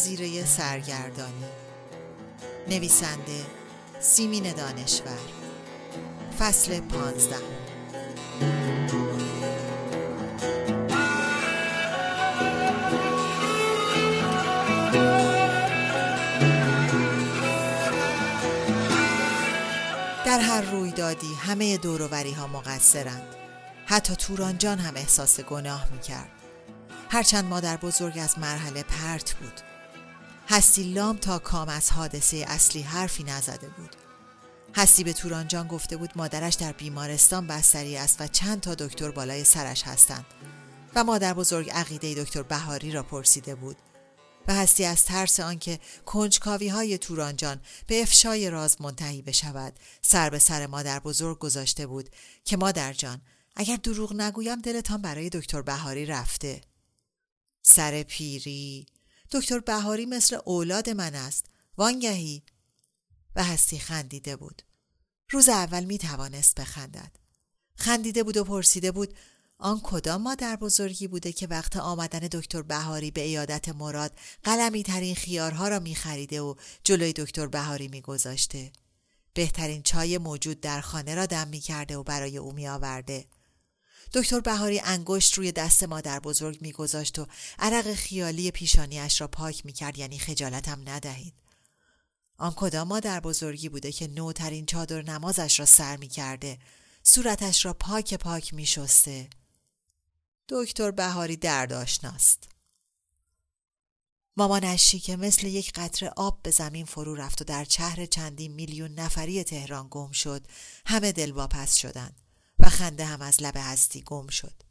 جزیره سرگردانی. نویسنده سیمین دانشور. فصل پانزده. در هر رویدادی همه دوروری ها مقصرند. حتی توران جان هم احساس گناه می کرد هرچند مادر بزرگ از مرحله پرت بود. هستی لام تا کام از حادثه اصلی حرفی نزده بود. هستی به توران جان گفته بود مادرش در بیمارستان بستری است و چند تا دکتر بالای سرش هستند و مادر بزرگ عقیده دکتر بهاری را پرسیده بود. و هستی از ترس آنکه کنجکاوی های تورانجان به افشای راز منتهی بشود سر به سر مادر بزرگ گذاشته بود که مادر جان اگر دروغ نگویم دلتان برای دکتر بهاری رفته. سر پیری دکتر بهاری مثل اولاد من است وانگهی و هستی خندیده بود روز اول می توانست بخندد خندیده بود و پرسیده بود آن کدام مادر بزرگی بوده که وقت آمدن دکتر بهاری به ایادت مراد قلمی ترین خیارها را می خریده و جلوی دکتر بهاری می گذاشته. بهترین چای موجود در خانه را دم می کرده و برای او می آورده. دکتر بهاری انگشت روی دست مادر بزرگ می گذاشت و عرق خیالی پیشانیش را پاک می کرد یعنی خجالتم ندهید. آن کدام مادر بزرگی بوده که نوترین چادر نمازش را سر می کرده صورتش را پاک پاک می شسته دکتر بهاری درداشناست. مامانشی که مثل یک قطره آب به زمین فرو رفت و در چهر چندین میلیون نفری تهران گم شد همه دل واپس شدند خنده هم از لب هستی گم شد.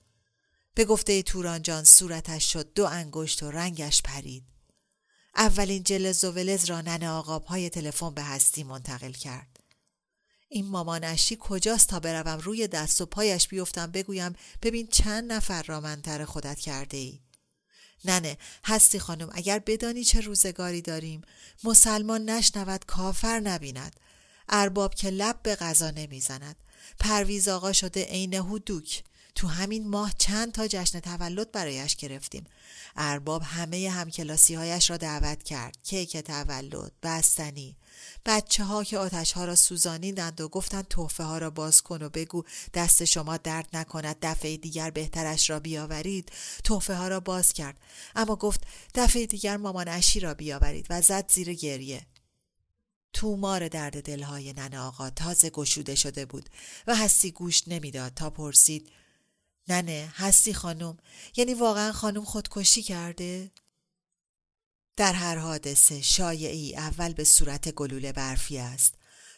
به گفته توران جان صورتش شد دو انگشت و رنگش پرید. اولین جلز و ولز را نن آقاب های تلفن به هستی منتقل کرد. این مامانشی کجاست تا بروم روی دست و پایش بیفتم بگویم ببین چند نفر را منتر خودت کرده ای. ننه هستی خانم اگر بدانی چه روزگاری داریم. مسلمان نشنود کافر نبیند. ارباب که لب به غذا نمی‌زند. پرویز آقا شده عین دوک تو همین ماه چند تا جشن تولد برایش گرفتیم. ارباب همه همکلاسی هایش را دعوت کرد. کیک تولد بستنی. بچه ها که آتش ها را سوزانیدند و گفتند توفه ها را باز کن و بگو دست شما درد نکند دفعه دیگر بهترش را بیاورید. توفه ها را باز کرد. اما گفت دفعه دیگر مامان اشی را بیاورید و زد زیر گریه. تومار درد دلهای نن آقا تازه گشوده شده بود و هستی گوش نمی‌داد تا پرسید ننه هستی خانم؟ یعنی واقعا خانم خودکشی کرده؟ در هر حادثه شایعی اول به صورت گلوله برفی است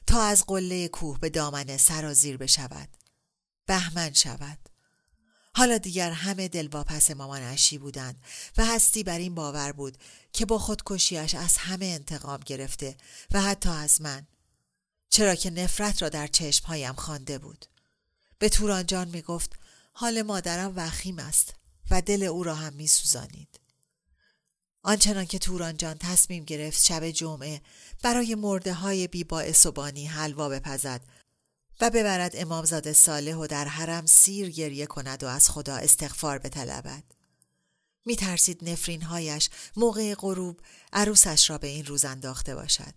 تا از قله کوه به دامن سرازیر بشود. بهمن شود. حالا دیگر همه دل واپس مامان اشی بودند و هستی بر این باور بود که با خودکشیش از همه انتقام گرفته و حتی از من چرا که نفرت را در چشمهایم خوانده بود به توران جان می گفت حال مادرم وخیم است و دل او را هم می سوزانید. آنچنان که توران جان تصمیم گرفت شب جمعه برای مرده های بی بانی حلوا بپزد و ببرد امامزاده صالح و در حرم سیر گریه کند و از خدا استغفار بطلبد. می ترسید نفرین هایش موقع غروب عروسش را به این روز انداخته باشد.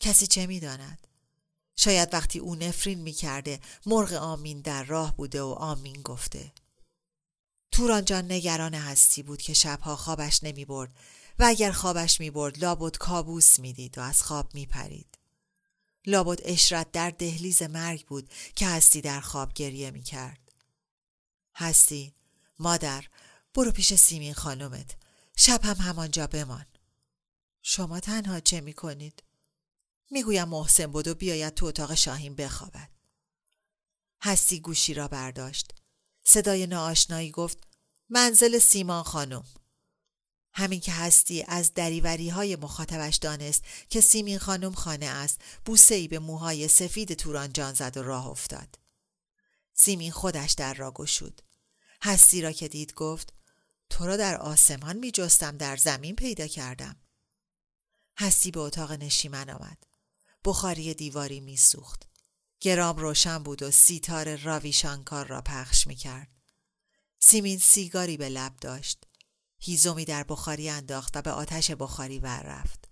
کسی چه می داند؟ شاید وقتی او نفرین می کرده مرغ آمین در راه بوده و آمین گفته. توران جان نگران هستی بود که شبها خوابش نمی برد و اگر خوابش می برد لابد کابوس می دید و از خواب می پرید. لابد اشرت در دهلیز مرگ بود که هستی در خواب گریه می کرد. هستی مادر برو پیش سیمین خانومت شب هم همانجا بمان. شما تنها چه می کنید؟ می‌گویم محسن و بیاید تو اتاق شاهین بخوابد. هستی گوشی را برداشت. صدای ناآشنایی گفت منزل سیمان خانم. همین که هستی از دریوری های مخاطبش دانست که سیمین خانم خانه است بوسه ای به موهای سفید توران جان زد و راه افتاد سیمین خودش در را گشود هستی را که دید گفت تو را در آسمان می جستم در زمین پیدا کردم هستی به اتاق نشیمن آمد بخاری دیواری می سوخت. گرام روشن بود و سیتار راوی شانکار را پخش می کرد. سیمین سیگاری به لب داشت. هیزومی در بخاری انداخت و به آتش بخاری ور رفت.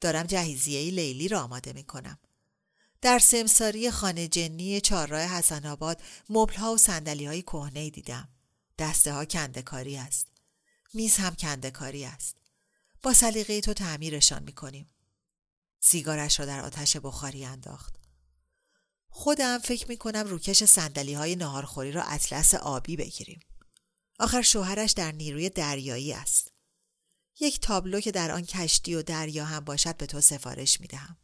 دارم جهیزیه لیلی را آماده می کنم. در سمساری خانه جنی چهارراه حسن آباد مبل و سندلی های کهنه دیدم. دسته ها کندکاری است. میز هم کندکاری است. با سلیقه تو تعمیرشان می کنیم. سیگارش را در آتش بخاری انداخت. خودم فکر می کنم روکش سندلی های نهارخوری را اطلس آبی بگیریم. آخر شوهرش در نیروی دریایی است. یک تابلو که در آن کشتی و دریا هم باشد به تو سفارش می دهم.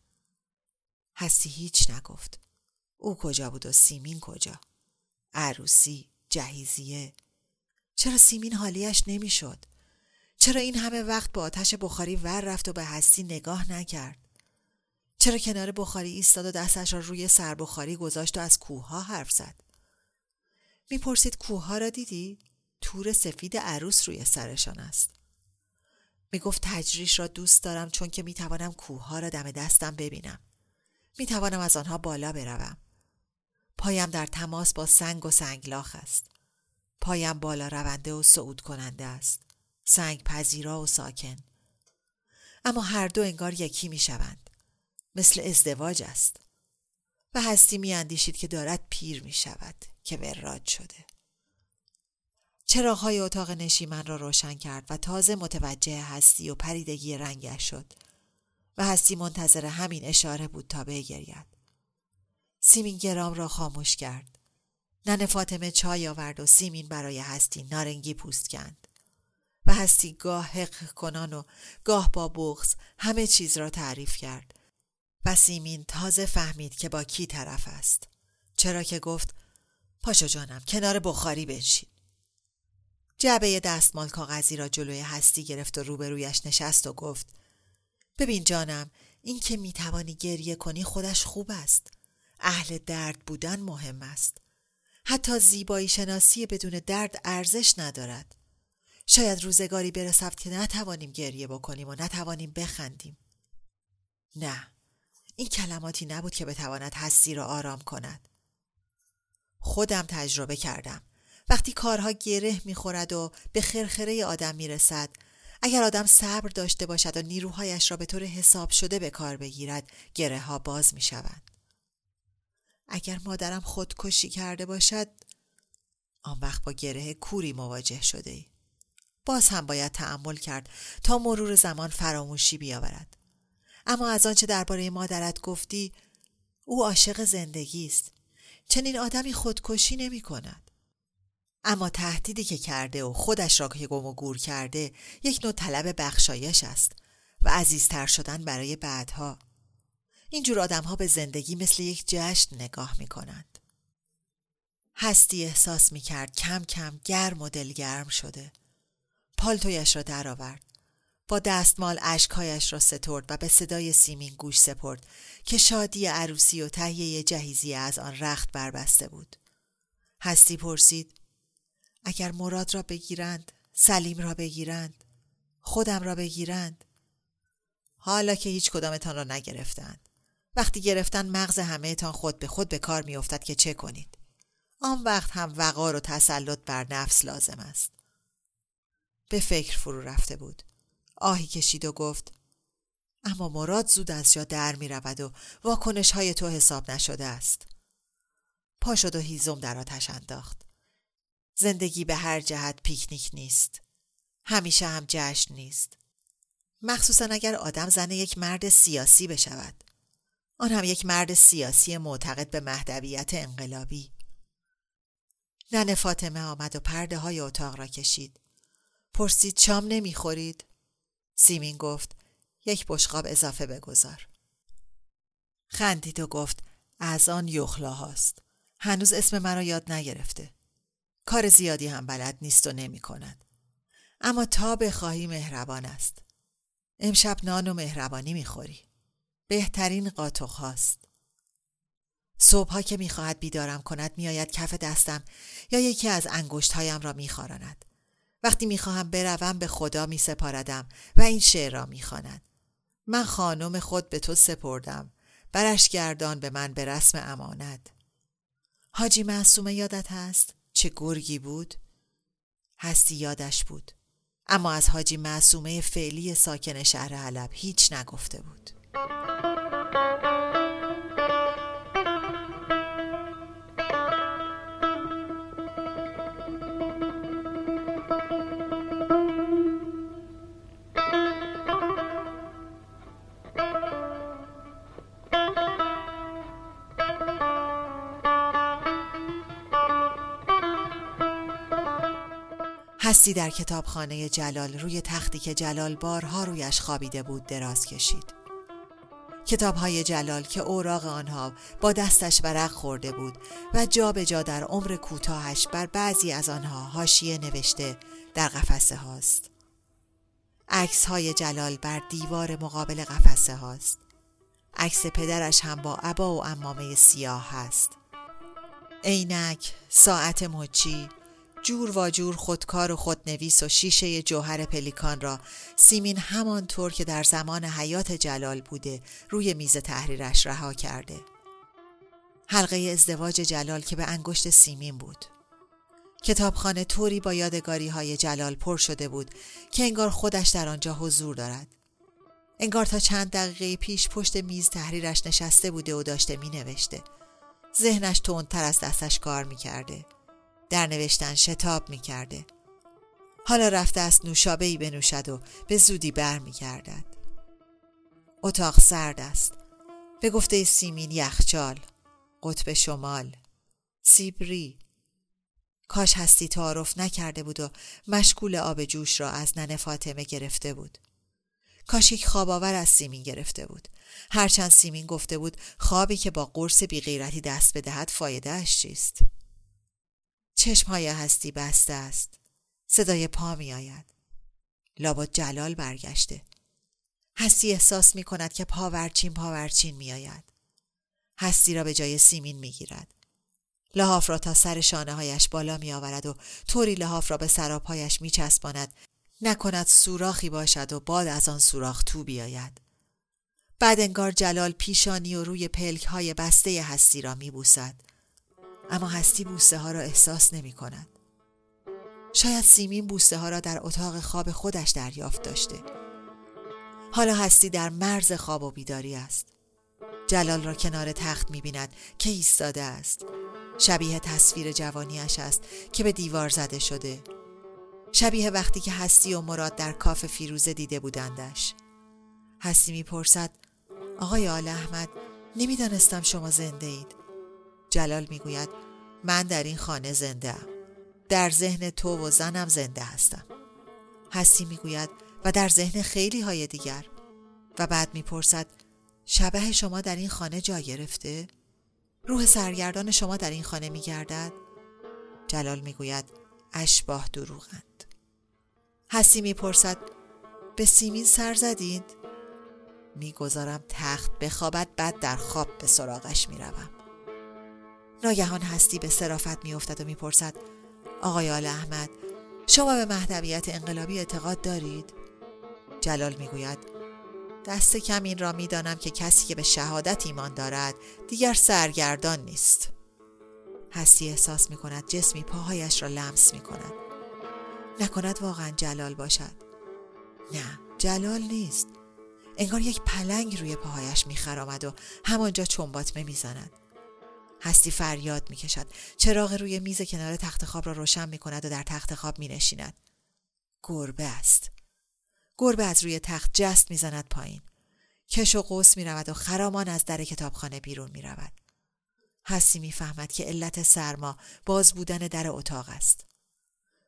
هستی هیچ نگفت. او کجا بود و سیمین کجا؟ عروسی، جهیزیه. چرا سیمین حالیش نمی‌شد؟ چرا این همه وقت به آتش بخاری ور رفت و به هستی نگاه نکرد؟ چرا کنار بخاری ایستاد و دستش را روی سر بخاری گذاشت و از کوه حرف زد؟ می‌پرسید کوه را دیدی؟ تور سفید عروس روی سرشان است. می‌گفت تجریش را دوست دارم چون که می‌توانم کوه را دم دستم ببینم. می‌توانم از آنها بالا بروم. پایم در تماس با سنگ و سنگلاخ است. پایم بالا رونده و صعود کننده است. سنگ پذیرا و ساکن. اما هر دو انگار یکی می شوند. مثل ازدواج است. و هستی می اندیشید که دارد پیر می شود که وراد شده. چراغهای اتاق نشیمن را روشن کرد و تازه متوجه هستی و پریدگی رنگش شد و هستی منتظر همین اشاره بود تا بگرید. سیمین گرام را خاموش کرد. نن فاطمه چای آورد و سیمین برای هستی نارنگی پوست کند. و هستی گاه حق کنان و گاه با بغز همه چیز را تعریف کرد و سیمین تازه فهمید که با کی طرف است چرا که گفت پاشو جانم کنار بخاری بنشین جعبه دستمال کاغذی را جلوی هستی گرفت و روبرویش نشست و گفت ببین جانم این که می‌توانی گریه کنی خودش خوب است. اهل درد بودن مهم است. حتی زیبایی شناسی بدون درد ارزش ندارد. شاید روزگاری برسد که نتوانیم گریه بکنیم و نتوانیم بخندیم. نه این کلماتی نبود که بتواند هستی را آرام کند. خودم تجربه کردم. وقتی کارها گره می‌خورد و به خرخره آدم می‌رسد اگر آدم صبر داشته باشد و نیروهایش را به طور حساب شده به کار بگیرد گره ها باز می شود. اگر مادرم خودکشی کرده باشد آن وقت با گره کوری مواجه شده ای. باز هم باید تحمل کرد تا مرور زمان فراموشی بیاورد اما از آنچه درباره مادرت گفتی او عاشق زندگی است چنین آدمی خودکشی نمی کند اما تهدیدی که کرده و خودش را که گم و گور کرده یک نوع طلب بخشایش است و عزیزتر شدن برای بعدها. اینجور آدمها به زندگی مثل یک جشن نگاه می کنند. هستی احساس می کرد کم کم گرم و دلگرم شده. پالتویش را درآورد. با دستمال اشکهایش را سترد و به صدای سیمین گوش سپرد که شادی عروسی و تهیه جهیزی از آن رخت بربسته بود. هستی پرسید اگر مراد را بگیرند سلیم را بگیرند خودم را بگیرند. حالا که هیچ کدامتان را نگرفتند. وقتی گرفتن مغز همهتان خود به خود به کار میافتد که چه کنید؟ آن وقت هم وقار و تسلط بر نفس لازم است. به فکر فرو رفته بود. آهی کشید و گفت اما مراد زود از جا در می رود و واکنش های تو حساب نشده است. پا شد و هیزم در آتش انداخت. زندگی به هر جهت پیکنیک نیست همیشه هم جشن نیست مخصوصا اگر آدم زن یک مرد سیاسی بشود آن هم یک مرد سیاسی معتقد به مهدویت انقلابی نن فاطمه آمد و پرده های اتاق را کشید پرسید شام نمی‌خورید؟ سیمین گفت یک بشقاب اضافه بگذار. خندید و گفت از آن یخلا هاست. هنوز اسم مرا یاد نگرفته. کار زیادی هم بلد نیست و نمی کند. اما تا بخواهی مهربان است. امشب نان و مهربانی می‌خوری. بهترین قاطق هاست. صبحها که می‌خواهد بیدارم کند میآید کف دستم یا یکی از انگشت هایم را میخواراند. وقتی می‌خواهم بروم به خدا میسپاردم و این شعر را می‌خواند. من خانم خود به تو سپردم برش گردان به من به رسم امانت. حاجی معصومه یادت هست؟ چه گرگی بود؟ هستی یادش بود. اما از حاجی معصومه فعلی ساکن شهر حلب هیچ نگفته بود. هستی در کتابخانه جلال روی تختی که جلال بارها رویش خوابیده بود دراز کشید. کتاب های جلال که اوراق آنها با دستش ورق خورده بود و جا به جا در عمر کوتاهش بر بعضی از آنها هاشیه نوشته در قفسه هاست. عکس های جلال بر دیوار مقابل قفسه هاست. عکس پدرش هم با عبا و امامه سیاه هست. عینک، ساعت مچی، جور و جور خودکار و خودنویس و شیشه جوهر پلیکان را سیمین همانطور که در زمان حیات جلال بوده روی میز تحریرش رها کرده. حلقه ازدواج جلال که به انگشت سیمین بود. کتابخانه طوری با یادگاری های جلال پر شده بود که انگار خودش در آنجا حضور دارد. انگار تا چند دقیقه پیش پشت میز تحریرش نشسته بوده و داشته می نوشته. ذهنش تندتر از دستش کار می کرده. در نوشتن شتاب می کرده. حالا رفته است نوشابه ای بنوشد و به زودی بر می گردد. اتاق سرد است. به گفته سیمین یخچال، قطب شمال، سیبری. کاش هستی تعارف نکرده بود و مشکول آب جوش را از ننه فاطمه گرفته بود. کاش یک خواب آور از سیمین گرفته بود. هرچند سیمین گفته بود خوابی که با قرص بیغیرتی دست بدهد فایده اش چیست؟ چشمهای هستی بسته است. صدای پا می آید. لابد جلال برگشته. هستی احساس می کند که پاورچین پاورچین می آید. هستی را به جای سیمین می گیرد. لحاف را تا سر شانه هایش بالا می آورد و طوری لحاف را به سراپایش می چسباند نکند سوراخی باشد و باد از آن سوراخ تو بیاید. بعد انگار جلال پیشانی و روی پلک های بسته هستی را می بوسد. اما هستی بوسه ها را احساس نمی کند. شاید سیمین بوسه ها را در اتاق خواب خودش دریافت داشته. حالا هستی در مرز خواب و بیداری است. جلال را کنار تخت می بیند که ایستاده است. شبیه تصویر جوانیش است که به دیوار زده شده. شبیه وقتی که هستی و مراد در کاف فیروزه دیده بودندش. هستی می‌پرسد آقای آل احمد نمی‌دانستم شما زنده اید. جلال می‌گوید من در این خانه زنده ام. در ذهن تو و زنم زنده هستم. هستی می‌گوید و در ذهن خیلی های دیگر و بعد می‌پرسد شبه شما در این خانه جا گرفته؟ روح سرگردان شما در این خانه میگردد؟ جلال می‌گوید اشباه دروغند. هستی می‌پرسد به سیمین سر زدید؟ می‌گذارم تخت بخوابد بعد در خواب به سراغش می‌روم. ناگهان هستی به صرافت میافتد و می‌پرسد آقای آل احمد شما به مهدویت انقلابی اعتقاد دارید؟ جلال می‌گوید دست کم این را می‌دانم که کسی که به شهادت ایمان دارد دیگر سرگردان نیست. هستی احساس می کند جسمی پاهایش را لمس می کند نکند واقعا جلال باشد. نه جلال نیست. انگار یک پلنگ روی پاهایش میخرامد و همانجا چنباتمه می‌زند هستی فریاد می‌کشد چراغ روی میز کنار تخت خواب را روشن می‌کند و در تخت خواب مینشیند گربه است گربه از روی تخت جست می‌زند پایین کش و قوس می‌رود و خرامان از در کتابخانه بیرون می‌رود هستی می‌فهمد که علت سرما باز بودن در اتاق است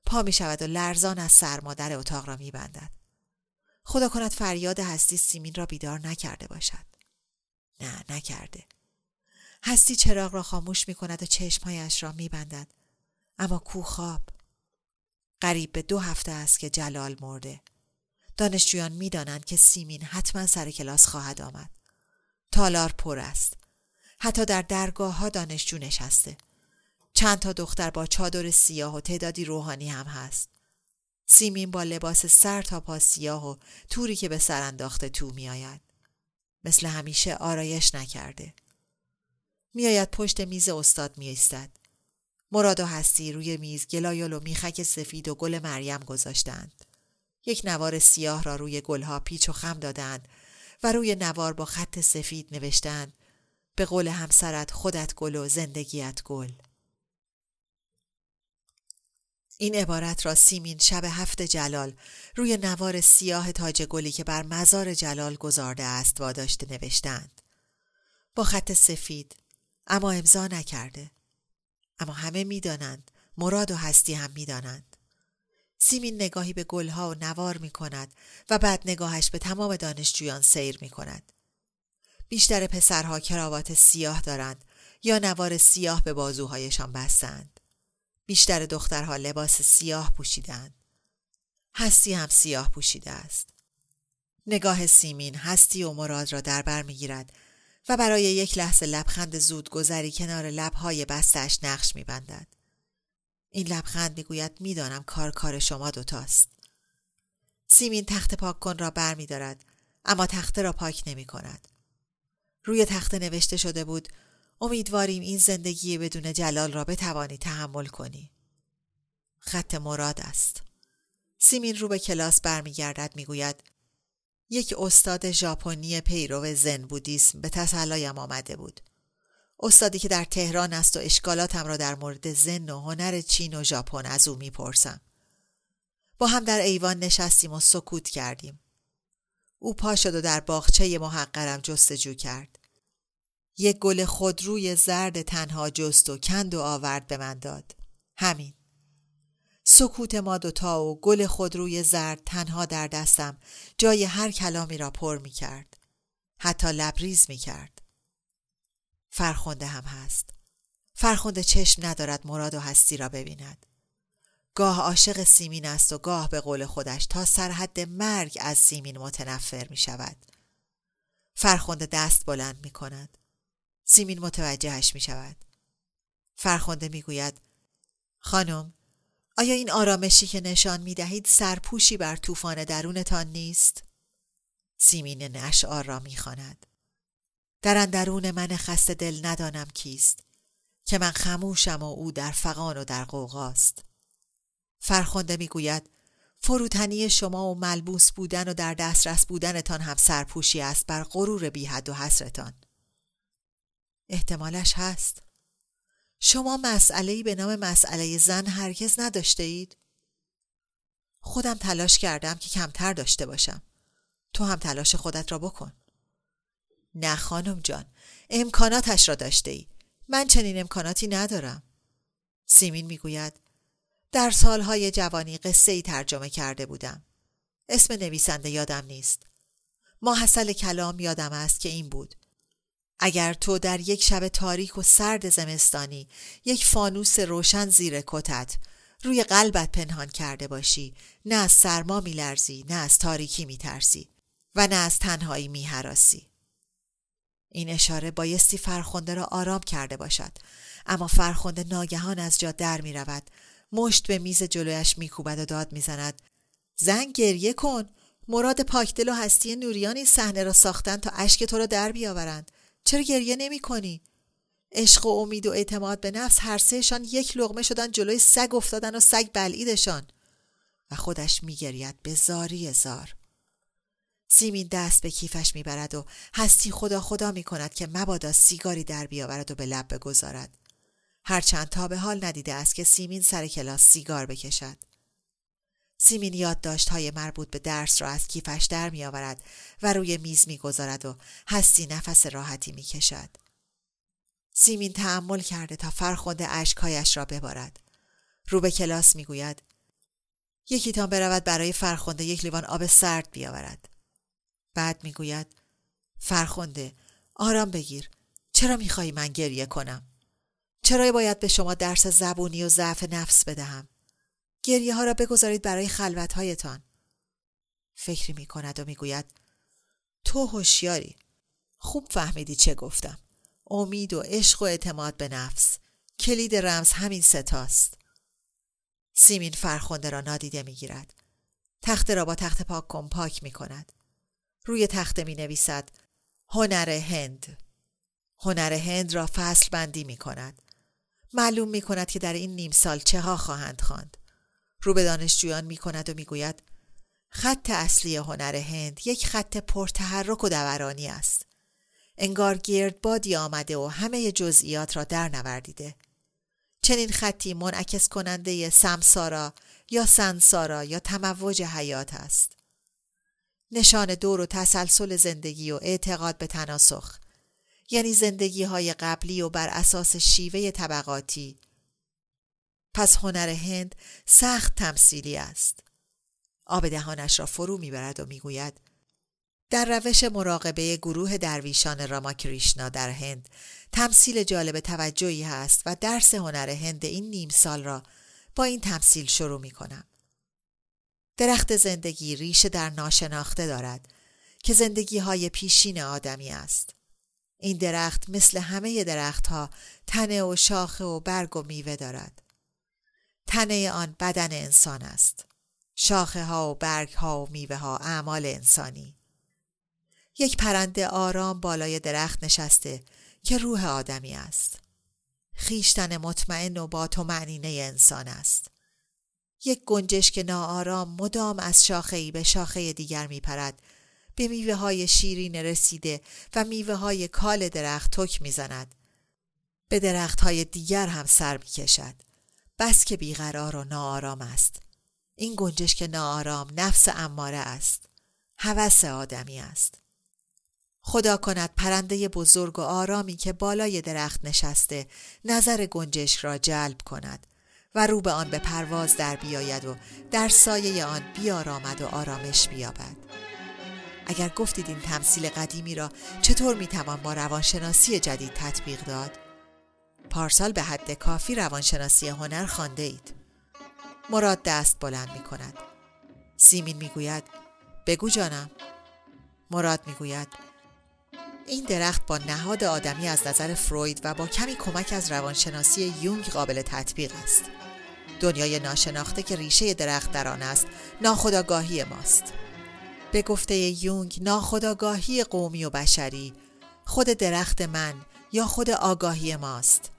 پا می شود و لرزان از سرما در اتاق را می بندد. خدا کند فریاد هستی سیمین را بیدار نکرده باشد. نه نکرده. هستی چراغ را خاموش می کند و چشمهایش را می بندد. اما کو خواب. قریب به دو هفته است که جلال مرده. دانشجویان می دانند که سیمین حتما سر کلاس خواهد آمد. تالار پر است. حتی در درگاه ها دانشجو نشسته. چند تا دختر با چادر سیاه و تعدادی روحانی هم هست. سیمین با لباس سر تا پا سیاه و توری که به سر انداخته تو میآید. مثل همیشه آرایش نکرده. میآید پشت میز استاد می ایستد. مراد و هستی روی میز گلایل و میخک سفید و گل مریم گذاشتند. یک نوار سیاه را روی گلها پیچ و خم دادند و روی نوار با خط سفید نوشتند به قول همسرت خودت گل و زندگیت گل. این عبارت را سیمین شب هفت جلال روی نوار سیاه تاج گلی که بر مزار جلال گذارده است واداشته نوشتند. با خط سفید اما امضا نکرده. اما همه می‌دانند مراد و هستی هم می‌دانند. سیمین نگاهی به گلها و نوار می کند و بعد نگاهش به تمام دانشجویان سیر می کند. بیشتر پسرها کراوات سیاه دارند یا نوار سیاه به بازوهایشان بستند. بیشتر دخترها لباس سیاه پوشیدند. هستی هم سیاه پوشیده است. نگاه سیمین هستی و مراد را در بر می‌گیرد و برای یک لحظه لبخند زود گذری کنار لبهای بستش نقش میبندد. این لبخند می‌گوید می‌دانم کار کار شما دوتاست. سیمین تخت پاک کن را بر می دارد اما تخته را پاک نمی کند. روی تخته نوشته شده بود امیدواریم این زندگی بدون جلال را بتوانی تحمل کنی. خط مراد است. سیمین رو به کلاس برمیگردد می‌گوید یک استاد ژاپنی پیرو زن بودیسم به تسلایم آمده بود. استادی که در تهران است و اشکالاتم را در مورد زن و هنر چین و ژاپن از او می‌پرسم. با هم در ایوان نشستیم و سکوت کردیم. او پا شد و در باغچه محقرم جستجو کرد. یک گل خودروی زرد تنها جست و کند و آورد به من داد. همین. سکوت ما دوتا و گل خودروی زرد تنها در دستم جای هر کلامی را پر می کرد. حتی لبریز می کرد. فرخونده هم هست. فرخونده چشم ندارد مراد و هستی را ببیند. گاه عاشق سیمین است و گاه به قول خودش تا سرحد مرگ از سیمین متنفر می شود. فرخونده دست بلند می کند. سیمین متوجهش می شود. فرخونده می گوید خانم آیا این آرامشی که نشان می دهید سرپوشی بر طوفان درونتان نیست؟ سیمین نشعار را می خاند. در اندرون من خسته دل ندانم کیست که من خموشم و او در فقان و در قوقاست. فرخنده می‌گوید فروتنی شما و ملبوس بودن و در دسترس بودنتان هم سرپوشی است بر غرور بیحد و حسرتان. احتمالش هست. شما مسئله به نام مسئله زن هرگز نداشته اید؟ خودم تلاش کردم که کمتر داشته باشم. تو هم تلاش خودت را بکن. نه خانم جان امکاناتش را داشته ای. من چنین امکاناتی ندارم. سیمین می‌گوید در سالهای جوانی قصه ای ترجمه کرده بودم. اسم نویسنده یادم نیست. ماحصل کلام یادم است که این بود. اگر تو در یک شب تاریک و سرد زمستانی یک فانوس روشن زیر کتت روی قلبت پنهان کرده باشی نه از سرما میلرزی نه از تاریکی میترسی و نه از تنهایی میهراسی این اشاره بایستی فرخنده را آرام کرده باشد. اما فرخنده ناگهان از جا در می رود مشت به میز جلویش میکوبد و داد می‌زند زن گریه کن. مراد پاکدل و هستی نوریان این صحنه را ساختن تا اشک تو را در بیاورند. چرا گریه نمی کنی؟ عشق و امید و اعتماد به نفس هر سهشان یک لغمه شدن جلوی سگ افتادن و سگ بلعیدشان. و خودش میگرید به زاری زار. سیمین دست به کیفش می‌برد و هستی خدا خدا می کند که مبادا سیگاری در بیاورد و به لب بگذارد. هرچند تا به حال ندیده است که سیمین سر کلاس سیگار بکشد. سیمین یادداشت های مربوط به درس را از کیفش در می آورد و روی میز می گذارد و هستی نفس راحتی می کشد. سیمین تحمل کرده تا فرخنده عشقهایش را ببارد. رو به کلاس می گوید یکیتان برود برای فرخنده یک لیوان آب سرد بیاورد بعد می‌گوید فرخنده آرام بگیر چرا می‌خواهی من گریه کنم چرا باید به شما درس زبونی و ضعف نفس بدهم گریه ها را بگذارید برای خلوت هایتان فکری می کند و می‌گوید تو هوشیاری خوب فهمیدی چه گفتم امید و عشق و اعتماد به نفس کلید رمز همین ستاست سیمین فرخنده را نادیده می گیرد. تخت را با تخت پاک کن پاک می کند. روی تخت می نویسد هنر هند. هنر هند را فصل بندی می کند. معلوم می کند که در این نیم سال چه ها خواهند خواند. رو به دانشجویان می کند و می گوید خط اصلی هنر هند یک خط پرتحرک و دورانی است. انگار بادی آمده و همه جزئیات را در نوردیده. چنین خطی منعکس کننده سمسارا یا سنسارا یا تموج حیات است. نشان دور و تسلسل زندگی و اعتقاد به تناسخ یعنی زندگی های قبلی و بر اساس شیوه طبقاتی پس هنر هند سخت تمثیلی است آب دهانش را فرو می‌برد و می‌گوید در روش مراقبه گروه درویشان راماکریشنا در هند تمثیل جالب توجهی هست و درس هنر هند این نیم سال را با این تمثیل شروع می کنم. درخت زندگی ریشه در ناشناخته دارد که زندگی های پیشین آدمی است. این درخت مثل همه درختها تنه و شاخه و برگ و میوه دارد. تنه آن بدن انسان است. شاخه ها و برگ ها و میوه ها اعمال انسانی. یک پرنده آرام بالای درخت نشسته که روح آدمی است. خیشتن مطمئن و با تو معنینه انسان است. یک گنجش که ناآرام مدام از شاخه ای به شاخه دیگر می پرد به میوه های شیرین رسیده و میوه های کال درخت تک می زند. به درخت های دیگر هم سر می کشد. بس که بیقرار و ناآرام است. این گنجش که ناآرام نفس اماره است. هوس آدمی است. خدا کند پرنده بزرگ و آرامی که بالای درخت نشسته نظر گنجش را جلب کند و رو به آن به پرواز در بیاید و در سایه آن بیارامد و آرامش بیابد اگر گفتید این تمثیل قدیمی را چطور می‌توان با روانشناسی جدید تطبیق داد پارسال به حد کافی روانشناسی هنر خانده اید مراد دست بلند می کند سیمین می‌گوید بگو جانم مراد می‌گوید این درخت با نهاد آدمی از نظر فروید و با کمی کمک از روانشناسی یونگ قابل تطبیق است. دنیای ناشناخته که ریشه درخت در آن است ناخداگاهی ماست. به گفته یونگ ناخداگاهی قومی و بشری خود درخت من یا خود آگاهی ماست.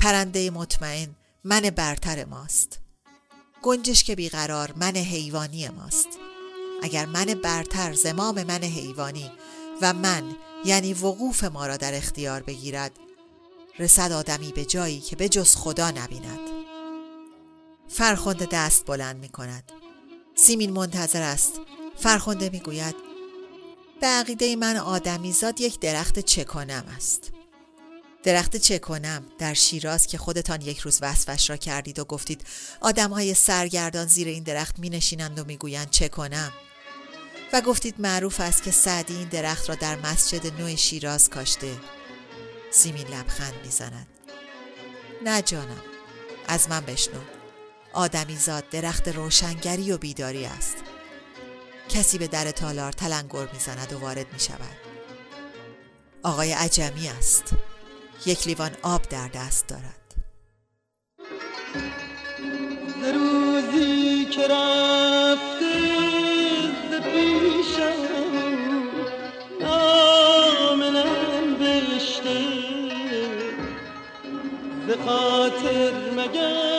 پرنده مطمئن من برتر ماست. گنجش که بیقرار من حیوانی ماست. اگر من برتر زمام من حیوانی و من یعنی وقوف ما را در اختیار بگیرد رسد آدمی به جایی که به جز خدا نبیند فرخنده دست بلند می کند سیمین منتظر است فرخنده می گوید به عقیده من آدمیزاد یک درخت چکنم است درخت چکنم در شیراز که خودتان یک روز وصفش را کردید و گفتید آدم های سرگردان زیر این درخت می نشینند و می گویند چکنم و گفتید معروف است که سعدی این درخت را در مسجد نو شیراز کاشته. سیمین لبخند می‌زند. نه جانم از من بشنو. آدمی زاد درخت روشنگری و بیداری است. کسی به در تالار تلنگر می‌زند و وارد می شود آقای عجمی است. یک لیوان آب در دست دارد. روزی که خاطر مگر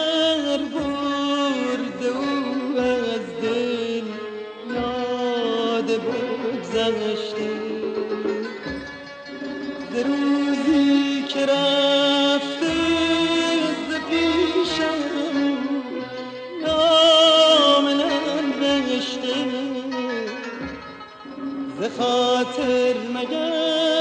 ز خاطر